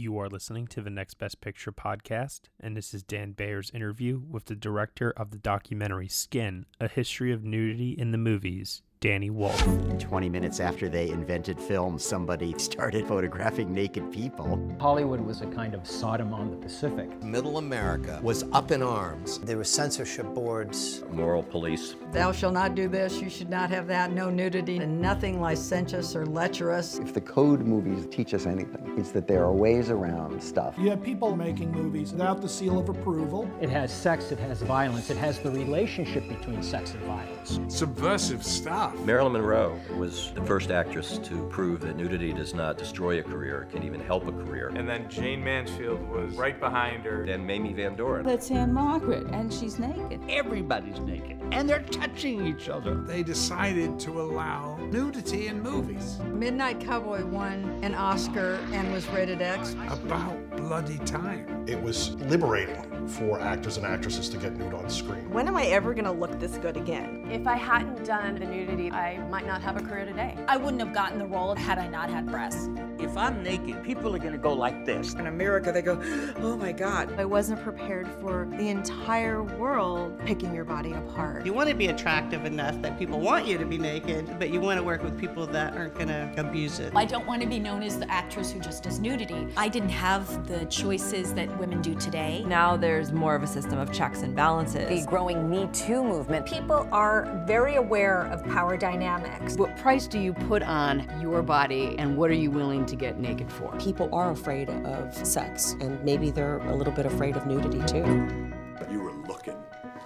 You are listening to the Next Best Picture podcast, and this is Dan Bayer's interview with the director of the documentary Skin A History of Nudity in the Movies, Danny Wolf. 20 minutes after they invented film, somebody started photographing naked people. Hollywood was a kind of Sodom on the Pacific. Middle America was up in arms. There were censorship boards. Moral police. Thou shall not do this, you should not have that, no nudity, and nothing licentious or lecherous. If the code movies teach us anything, it's that there are ways around stuff. You have people making movies without the seal of approval. It has sex, it has violence, it has the relationship between sex and violence. Subversive stuff. Marilyn Monroe was the first actress to prove that nudity does not destroy a career, it can even help a career. And then Jayne Mansfield was right behind her. Then Mamie Van Doren. That's Anne Margaret, and she's naked. Everybody's naked, and they're touching each other. They decided to allow nudity in movies. Midnight Cowboy won an Oscar and was rated X. About bloody time. It was liberating for actors and actresses to get nude on screen. When am I ever going to look this good again? If I hadn't done the nudity, I might not have a career today. I wouldn't have gotten the role had I not had breasts. If I'm naked, people are going to go like this. In America, they go, oh my God. I wasn't prepared for the entire world picking your body apart. You want to be attractive enough that people want you to be naked, but you want to work with people that aren't going to abuse it. I don't want to be known as the actress who just does nudity. I didn't have the choices that women do today. Now there's more of a system of checks and balances. The growing Me Too movement. People are very aware of power dynamics. What price do you put on your body and what are you willing to get naked for? People are afraid of sex and maybe they're a little bit afraid of nudity too. You were looking.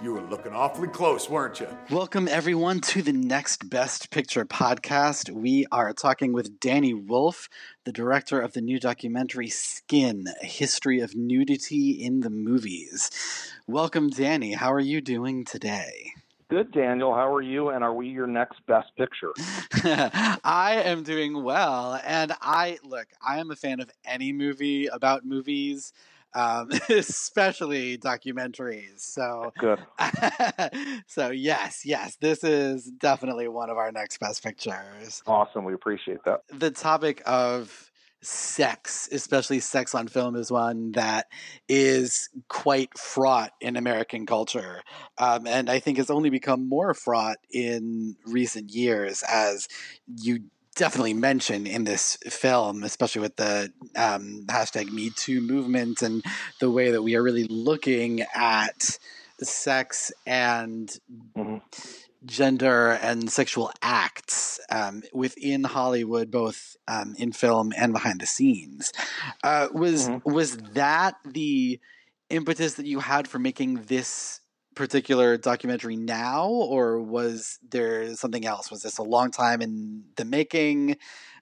You were looking awfully close, weren't you? Welcome, everyone, to the Next Best Picture podcast. We are talking with Danny Wolf, the director of the new documentary Skin A History of Nudity in the Movies. Welcome, Danny. How are you doing today? Good, Daniel. How are you? And are we your next best picture? I am doing well. And I, look, I am a fan of any movie about movies. Um, especially documentaries. So good. so yes, yes, this is definitely one of our next best pictures. Awesome, we appreciate that. The topic of sex, especially sex on film, is one that is quite fraught in American culture. Um, and I think has only become more fraught in recent years as you definitely mention in this film, especially with the um, hashtag Me Too movement and the way that we are really looking at sex and mm-hmm. Gender and sexual acts um, within Hollywood, both um, in film and behind the scenes. Uh, was mm-hmm. was that the impetus that you had for making this particular documentary now, or was there something else? Was this a long time in the making?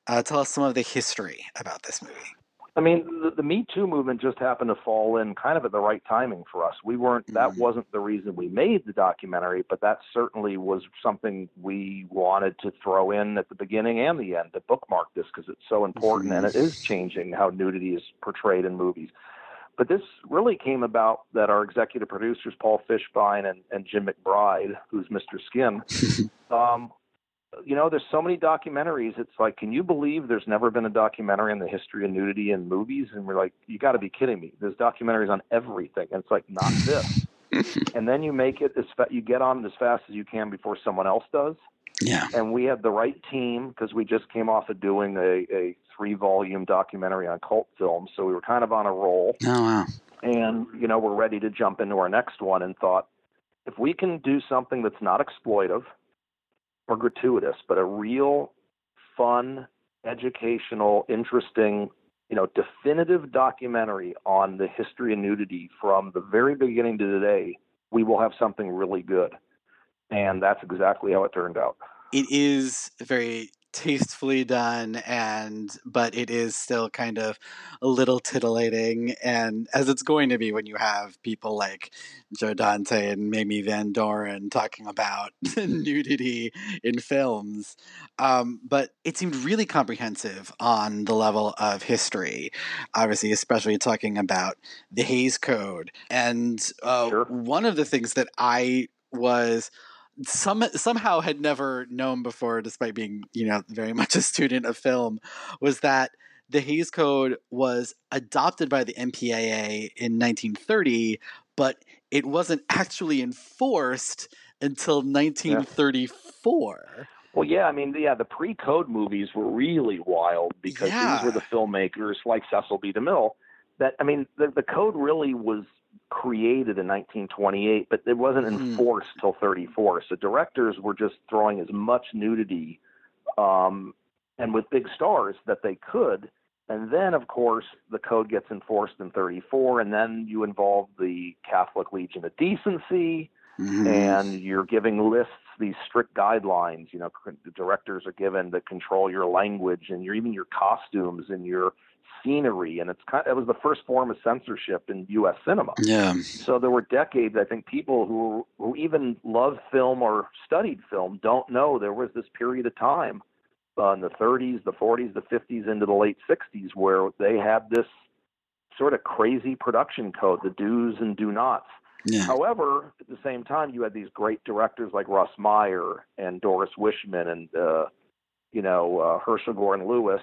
Uh, tell us some of the history about this movie. I mean, the, the, Me Too movement just happened to fall in kind of at the right timing for us. We weren't, mm-hmm. that wasn't the reason we made the documentary, but that certainly was something we wanted to throw in at the beginning and the end to bookmark this because it's so important mm-hmm. and it is changing how nudity is portrayed in movies. But this really came about that our executive producers, Paul Fishbein and, and Jim McBride, who's Mr. Skin, um, you know, there's so many documentaries. It's like, can you believe there's never been a documentary on the history of nudity in movies? And we're like, you got to be kidding me. There's documentaries on everything. And it's like, not this. and then you make it as fa- you get on it as fast as you can before someone else does. Yeah. And we had the right team because we just came off of doing a, a three volume documentary on cult films. So we were kind of on a roll. Oh, wow. And, you know, we're ready to jump into our next one and thought, if we can do something that's not exploitive or gratuitous, but a real fun, educational, interesting, you know, definitive documentary on the history of nudity from the very beginning to today, we will have something really good. And that's exactly how it turned out. It is very tastefully done and but it is still kind of a little titillating and as it's going to be when you have people like Joe Dante and Mamie Van Doren talking about nudity in films um, but it seemed really comprehensive on the level of history obviously especially talking about the Hays Code and uh, sure. one of the things that I was some somehow had never known before, despite being you know very much a student of film, was that the Hays Code was adopted by the MPAA in 1930, but it wasn't actually enforced until 1934. Well, yeah, I mean, yeah, the pre-code movies were really wild because Yeah. these were the filmmakers like Cecil B. DeMille. That I mean, the, the code really was created in 1928, but it wasn't enforced till 34. So directors were just throwing as much nudity, um, and with big stars that they could. And then, of course, the code gets enforced in 34, and then you involve the Catholic Legion of Decency, and you're giving lists these strict guidelines. You know, the directors are given to control your language and your even your costumes and your scenery. And it's kind. It was the first form of censorship in U.S. cinema. Yeah. So there were decades. I think people who who even love film or studied film don't know there was this period of time uh, in the 30s, the 40s, the 50s, into the late 60s where they had this sort of crazy production code, the do's and do nots. Yeah. However, at the same time, you had these great directors like Russ Meyer and Doris Wishman and uh, you know uh, Herschell Gordon Lewis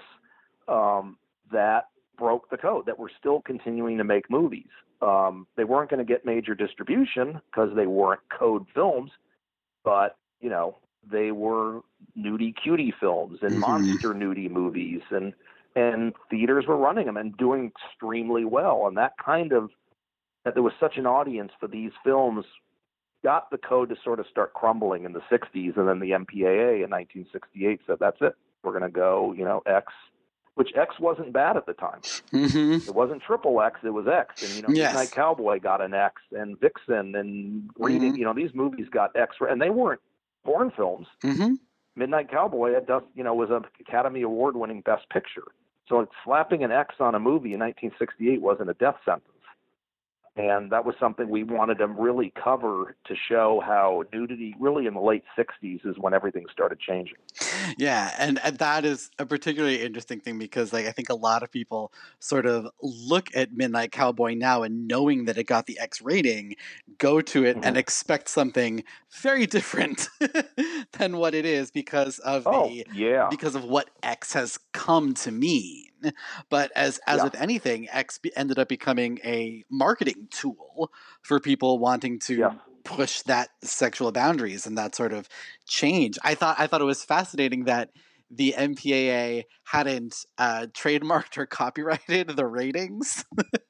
um, that broke the code. That were still continuing to make movies. Um, they weren't going to get major distribution because they weren't code films, but you know they were nudie cutie films and monster nudie movies and and theaters were running them and doing extremely well and that kind of that there was such an audience for these films got the code to sort of start crumbling in the 60s and then the MPAA in 1968 said that's it we're going to go you know X which X wasn't bad at the time Mm-hmm. it wasn't triple X it was X and you know Yes. Midnight Cowboy got an X and Vixen and Reading Mhm. you know these movies got X and they weren't porn films Mm-hmm. Midnight Cowboy you know was an Academy Award winning Best Picture. So slapping an X on a movie in 1968 wasn't a death sentence. And that was something we wanted to really cover to show how nudity, really in the late 60s, is when everything started changing. Yeah, and, and that is a particularly interesting thing because like I think a lot of people sort of look at Midnight Cowboy now and knowing that it got the X rating, go to it Mm-hmm. and expect something very different than what it is because of Oh, the yeah. because of what X has come to mean. But as as Yeah. with anything, X ended up becoming a marketing tool for people wanting to push that sexual boundaries and that sort of change. I thought I thought it was fascinating that the MPAA hadn't uh, trademarked or copyrighted the ratings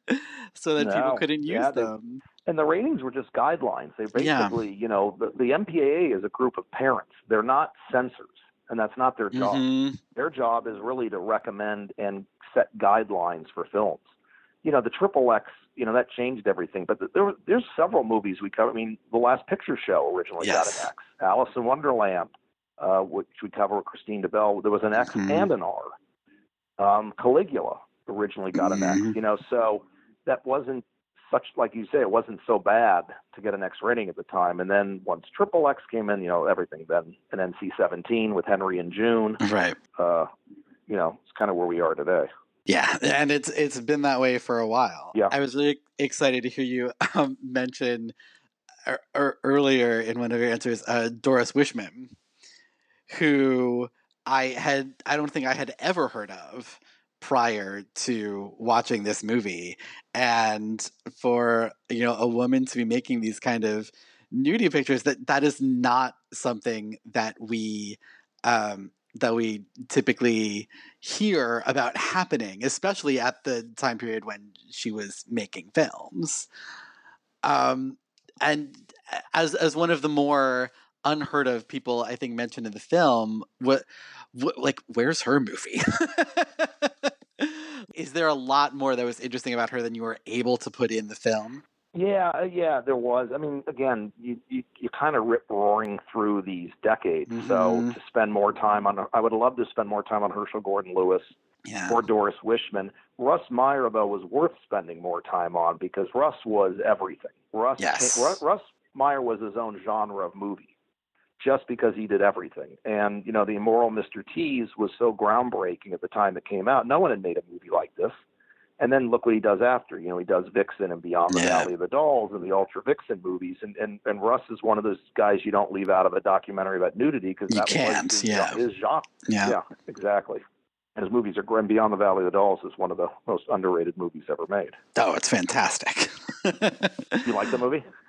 so that people couldn't use yeah, they- them. And the ratings were just guidelines. They Yeah. basically, you know, the, the MPAA is a group of parents. They're not censors, and that's not their job. Mhm. Their job is really to recommend and set guidelines for films. You know, the Triple X, you know, that changed everything. But there, were- there's several movies we cover. I mean, The Last Picture Show originally got an X. Alice in Wonderland, uh, which we cover with Kristine DeBell, there was an X Mhm. and an R. Um, Caligula originally got an X. Mhm. You know, so that wasn't such like you say, it wasn't so bad to get an X rating at the time. And then once Triple X came in, you know, everything then an NC-17 with Henry and June. Right. Uh, you know, it's kind of where we are today. Yeah, and it's it's been that way for a while. Yeah. I was really excited to hear you um, mention er, er, earlier in one of your answers uh, Doris Wishman, who I had I don't think I had ever heard of prior to watching this movie, and for you know a woman to be making these kind of nudie pictures that that is not something that we um, that we typically hear about happening, especially at the time period when she was making films. Um, and as as one of the more unheard of people, I think mentioned in the film, what, what like where's her movie? Is there a lot more that was interesting about her than you were able to put in the film? Yeah, uh, yeah, there was. I mean, again, you you, you kind of rip roaring through these decades. So Mhm. to spend more time on, I would love to spend more time on Herschell Gordon Lewis Yeah. or Doris Wishman. Russ Meyer, though, was worth spending more time on because Russ was everything. Russ, Yes. Russ, Russ Meyer was his own genre of movie, just because he did everything. And you know, the Immoral Mr. Teas was so groundbreaking at the time it came out. No one had made a movie like this. And then look what he does after. You know, he does Vixen and Beyond the Yeah. Valley of the Dolls and the Ultra Vixen movies. And, and and Russ is one of those guys you don't leave out of a documentary about nudity because that can't, was his, yeah. his genre. Yeah. yeah, exactly. And his movies are and Beyond the Valley of the Dolls is one of the most underrated movies ever made. Oh, it's fantastic. you like the movie?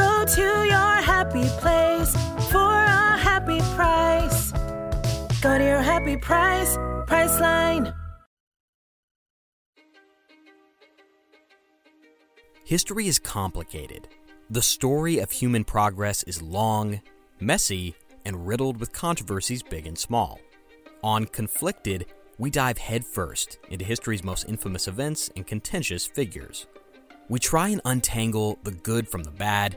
Go to your happy place for a happy price. Go to your happy price, Priceline. History is complicated. The story of human progress is long, messy, and riddled with controversies big and small. On Conflicted, we dive headfirst into history's most infamous events and contentious figures. We try and untangle the good from the bad,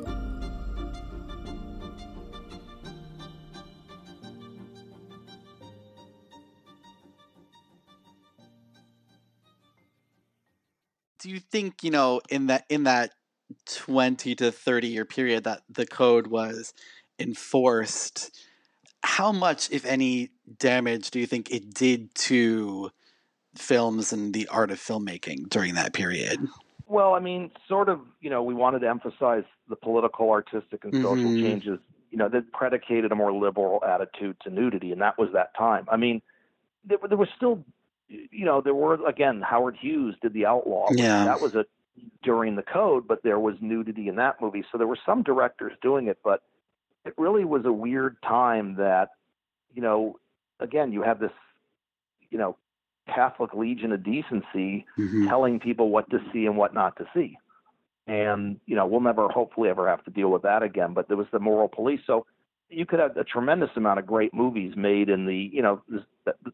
You think, you know, in that in that 20 to 30 year period that the code was enforced, how much, if any, damage do you think it did to films and the art of filmmaking during that period? Well, I mean, sort of, you know, we wanted to emphasize the political, artistic, and social Mhm. changes, you know, that predicated a more liberal attitude to nudity, and that was that time. I mean, there, there was still, you know, there were again Howard Hughes did the Outlaw. Yeah. that was a during the code, but there was nudity in that movie, so there were some directors doing it, but it really was a weird time that, you know, again, you have this, you know, Catholic Legion of Decency Mhm. telling people what to see and what not to see. And, you know, we'll never hopefully ever have to deal with that again, but there was the moral police. So you could have a tremendous amount of great movies made in the, you know, the,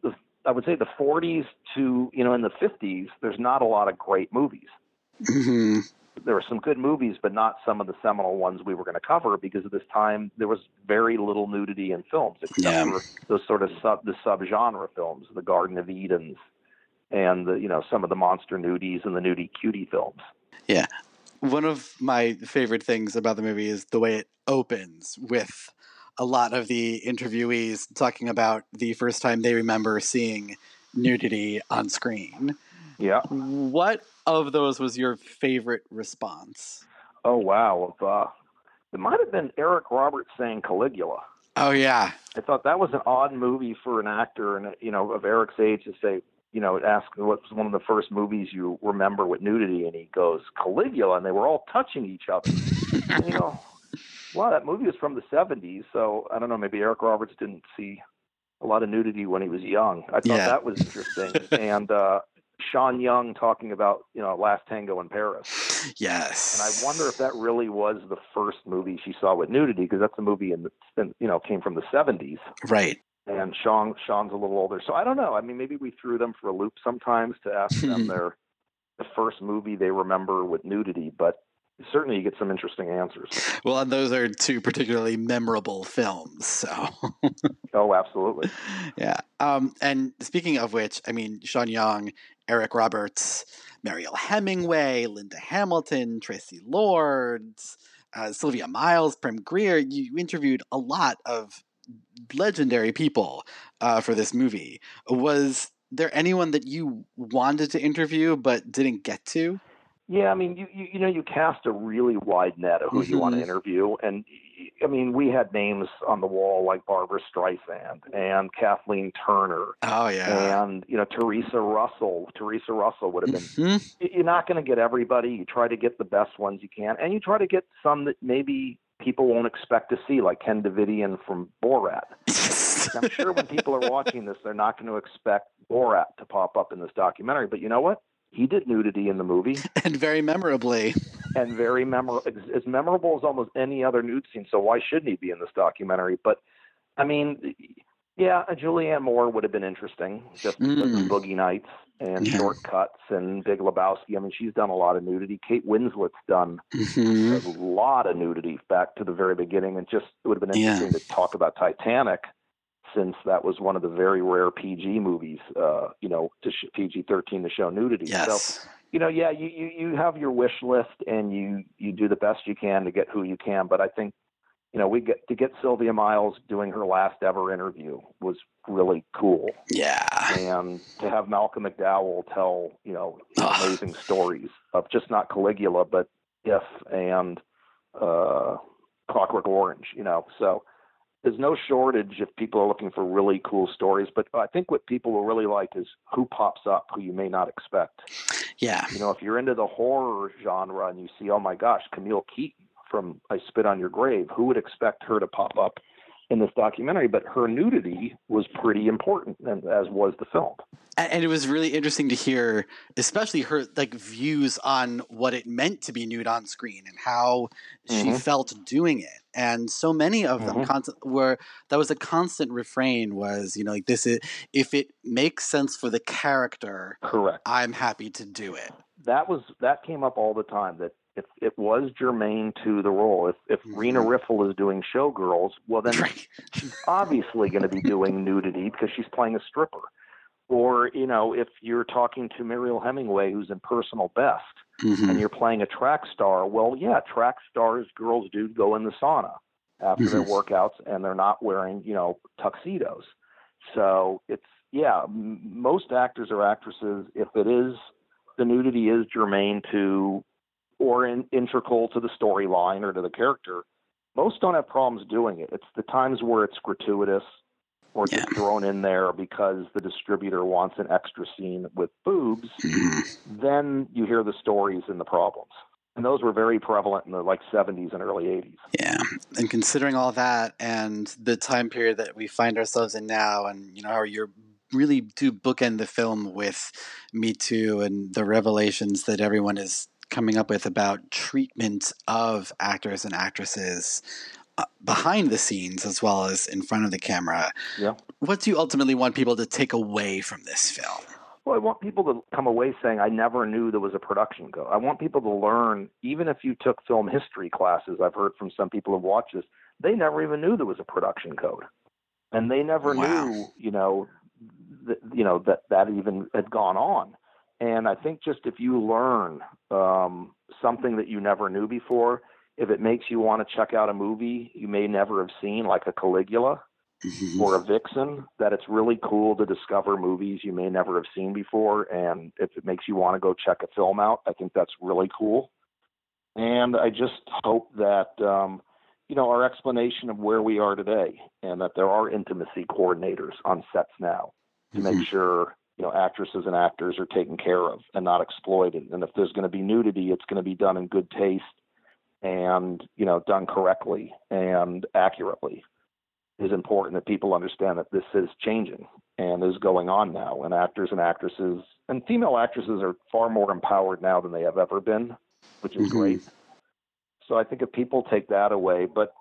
the, I would say the 40s to, you know, in the 50s, there's not a lot of great movies. Mhm. There were some good movies, but not some of the seminal ones we were going to cover because at this time there was very little nudity in films, except Yeah. for those sort of sub the subgenre films, the Garden of Edens, and the you know some of the monster nudies and the nudie cutie films. Yeah. One of my favorite things about the movie is the way it opens with a lot of the interviewees talking about the first time they remember seeing nudity on screen. Yeah. What of those was your favorite response? Oh wow, uh, it might have been Eric Roberts saying Caligula. Oh yeah. I thought that was an odd movie for an actor and you know of Eric's age to say, you know, ask what was one of the first movies you remember with nudity, and he goes Caligula, and they were all touching each other. you go, wow, that movie was from the '70s, so I don't know, maybe Eric Roberts didn't see a lot of nudity when he was young. I thought Yeah. that was interesting, and uh, Sean Young talking about you know Last Tango in Paris. Yes. And I wonder if that really was the first movie she saw with nudity, because that's a movie in the in, you know came from the '70s, Right. and Sean Sean's a little older. So I don't know. I mean, maybe we threw them for a loop sometimes to ask them their the first movie they remember with nudity, but certainly you get some interesting answers. Well, and those are two particularly memorable films. So, Oh, absolutely. yeah. Um, and speaking of which, I mean, Sean Young, Eric Roberts, Mariel Hemingway, Linda Hamilton, Traci Lords, uh, Sylvia Miles, Pam Grier. You interviewed a lot of legendary people uh, for this movie. Was there anyone that you wanted to interview but didn't get to? Yeah, I mean, you, you you know, you cast a really wide net of who you want to Mhm. interview, and I mean, we had names on the wall like Barbra Streisand and Kathleen Turner. Oh yeah. And you know, Theresa Russell. Theresa Russell would have been. Mm-hmm. You're not going to get everybody. You try to get the best ones you can, and you try to get some that maybe people won't expect to see, like Ken Davitian from Borat. I'm sure when people are watching this, they're not going to expect Borat to pop up in this documentary. But you know what? He did nudity in the movie, and very memorably, and very memorable, as memorable as almost any other nude scene. So why shouldn't he be in this documentary? But I mean, yeah, a Julianne Moore would have been interesting, just Mm. Boogie Nights and Yeah. Shortcuts and Big Lebowski. I mean, she's done a lot of nudity. Kate Winslet's done Mhm. a lot of nudity back to the very beginning, and just it would have been Yeah. interesting to talk about Titanic, since that was one of the very rare PG movies, uh, you know, to sh- PG thirteen to show nudity. Yes. So, you know, yeah, you, you you have your wish list, and you you do the best you can to get who you can. But I think, you know, we get to get Sylvia Miles doing her last ever interview was really cool. Yeah. And to have Malcolm McDowell tell, you know, amazing stories of just not Caligula, but If and uh, Clockwork Orange, you know. So there's no shortage if people are looking for really cool stories. But I think what people will really like is who pops up who you may not expect. Yeah. You know, if you're into the horror genre and you see, oh my gosh, Camille Keaton from I Spit on Your Grave, who would expect her to pop up in this documentary? But her nudity was pretty important, and as was the film. And, it was really interesting to hear, especially her like views on what it meant to be nude on screen and how she Mhm. felt doing it. And so many of them Mhm. constant were that was a constant refrain was you know like this is if it makes sense for the character, correct. I'm happy to do it. that was that came up all the time that if it was germane to the role if if Rena Riffel is doing showgirls well then she's obviously going to be doing nudity because she's playing a stripper or you know if you're talking to Mariel Hemingway who's in personal best Mm-hmm. and you're playing a track star well yeah track stars girls do go in the sauna after their Mhm. workouts and they're not wearing you know tuxedos so it's yeah m- most actors or actresses if it is the nudity is germane to or in, integral to the storyline or to the character most don't have problems doing it. It's the times where it's gratuitous or just thrown in there because the distributor wants an extra scene with boobs mm-hmm. then you hear the stories and the problems. And those were very prevalent in the like 70s and early 80s Yeah, and considering all that and the time period that we find ourselves in now, and you know how you're really do bookend the film with Me Too and the revelations that everyone is coming up with about treatment of actors and actresses uh, behind the scenes as well as in front of the camera. Yeah. What do you ultimately want people to take away from this film? Well, I want people to come away saying, I never knew there was a production code. I want people to learn, even if you took film history classes, I've heard from some people who've watched this, they never even knew there was a production code. And they never knew, you know, that, you know, that that even had gone on. And I think just if you learn um, something that you never knew before, if it makes you want to check out a movie you may never have seen, like a Caligula, or a vixen that it's really cool to discover movies you may never have seen before. And if it makes you want to go check a film out i think that's really cool. And i just hope that um you know our explanation of where we are today and that there are intimacy coordinators on sets now to make sure you know actresses and actors are taken care of and not exploited and if there's going to be nudity it's going to be done in good taste and you know done correctly and accurately is important that people understand that this is changing and is going on now. And actors and actresses and female actresses are far more empowered now than they have ever been, which is mm-hmm. great. So I think if people take that away, but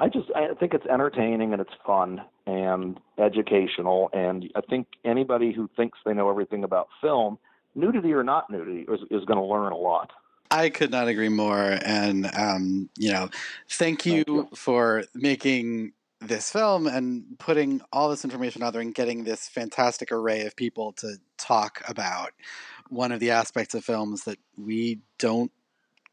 I just I think it's entertaining and it's fun and educational. And I think anybody who thinks they know everything about film, nudity or not nudity, is, is going to learn a lot. I could not agree more. And, um, you know, thank you, for making this film and putting all this information out there and getting this fantastic array of people to talk about one of the aspects of films that we don't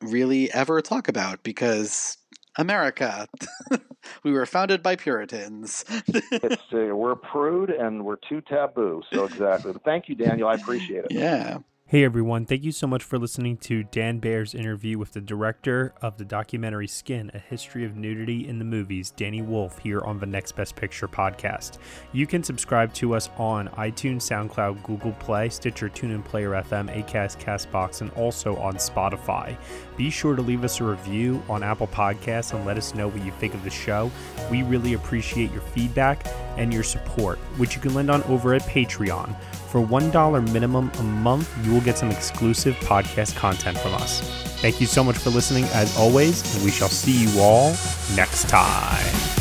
really ever talk about because America. we were founded by Puritans. it's uh, we're prude and we're too taboo. So exactly. But thank you, Daniel. I appreciate it. Yeah. Hey everyone, thank you so much for listening to Dan Baer's interview with the director of the documentary Skin, A History of Nudity in the Movies, Danny Wolf, here on the Next Best Picture podcast. You can subscribe to us on iTunes, SoundCloud, Google Play, Stitcher, TuneIn Player FM, Acast, Castbox, and also on Spotify. Be sure to leave us a review on Apple Podcasts and let us know what you think of the show. We really appreciate your feedback and your support, which you can lend on over at Patreon. For $1 minimum a month, you will get some exclusive podcast content from us. Thank you so much for listening, as always, and we shall see you all next time.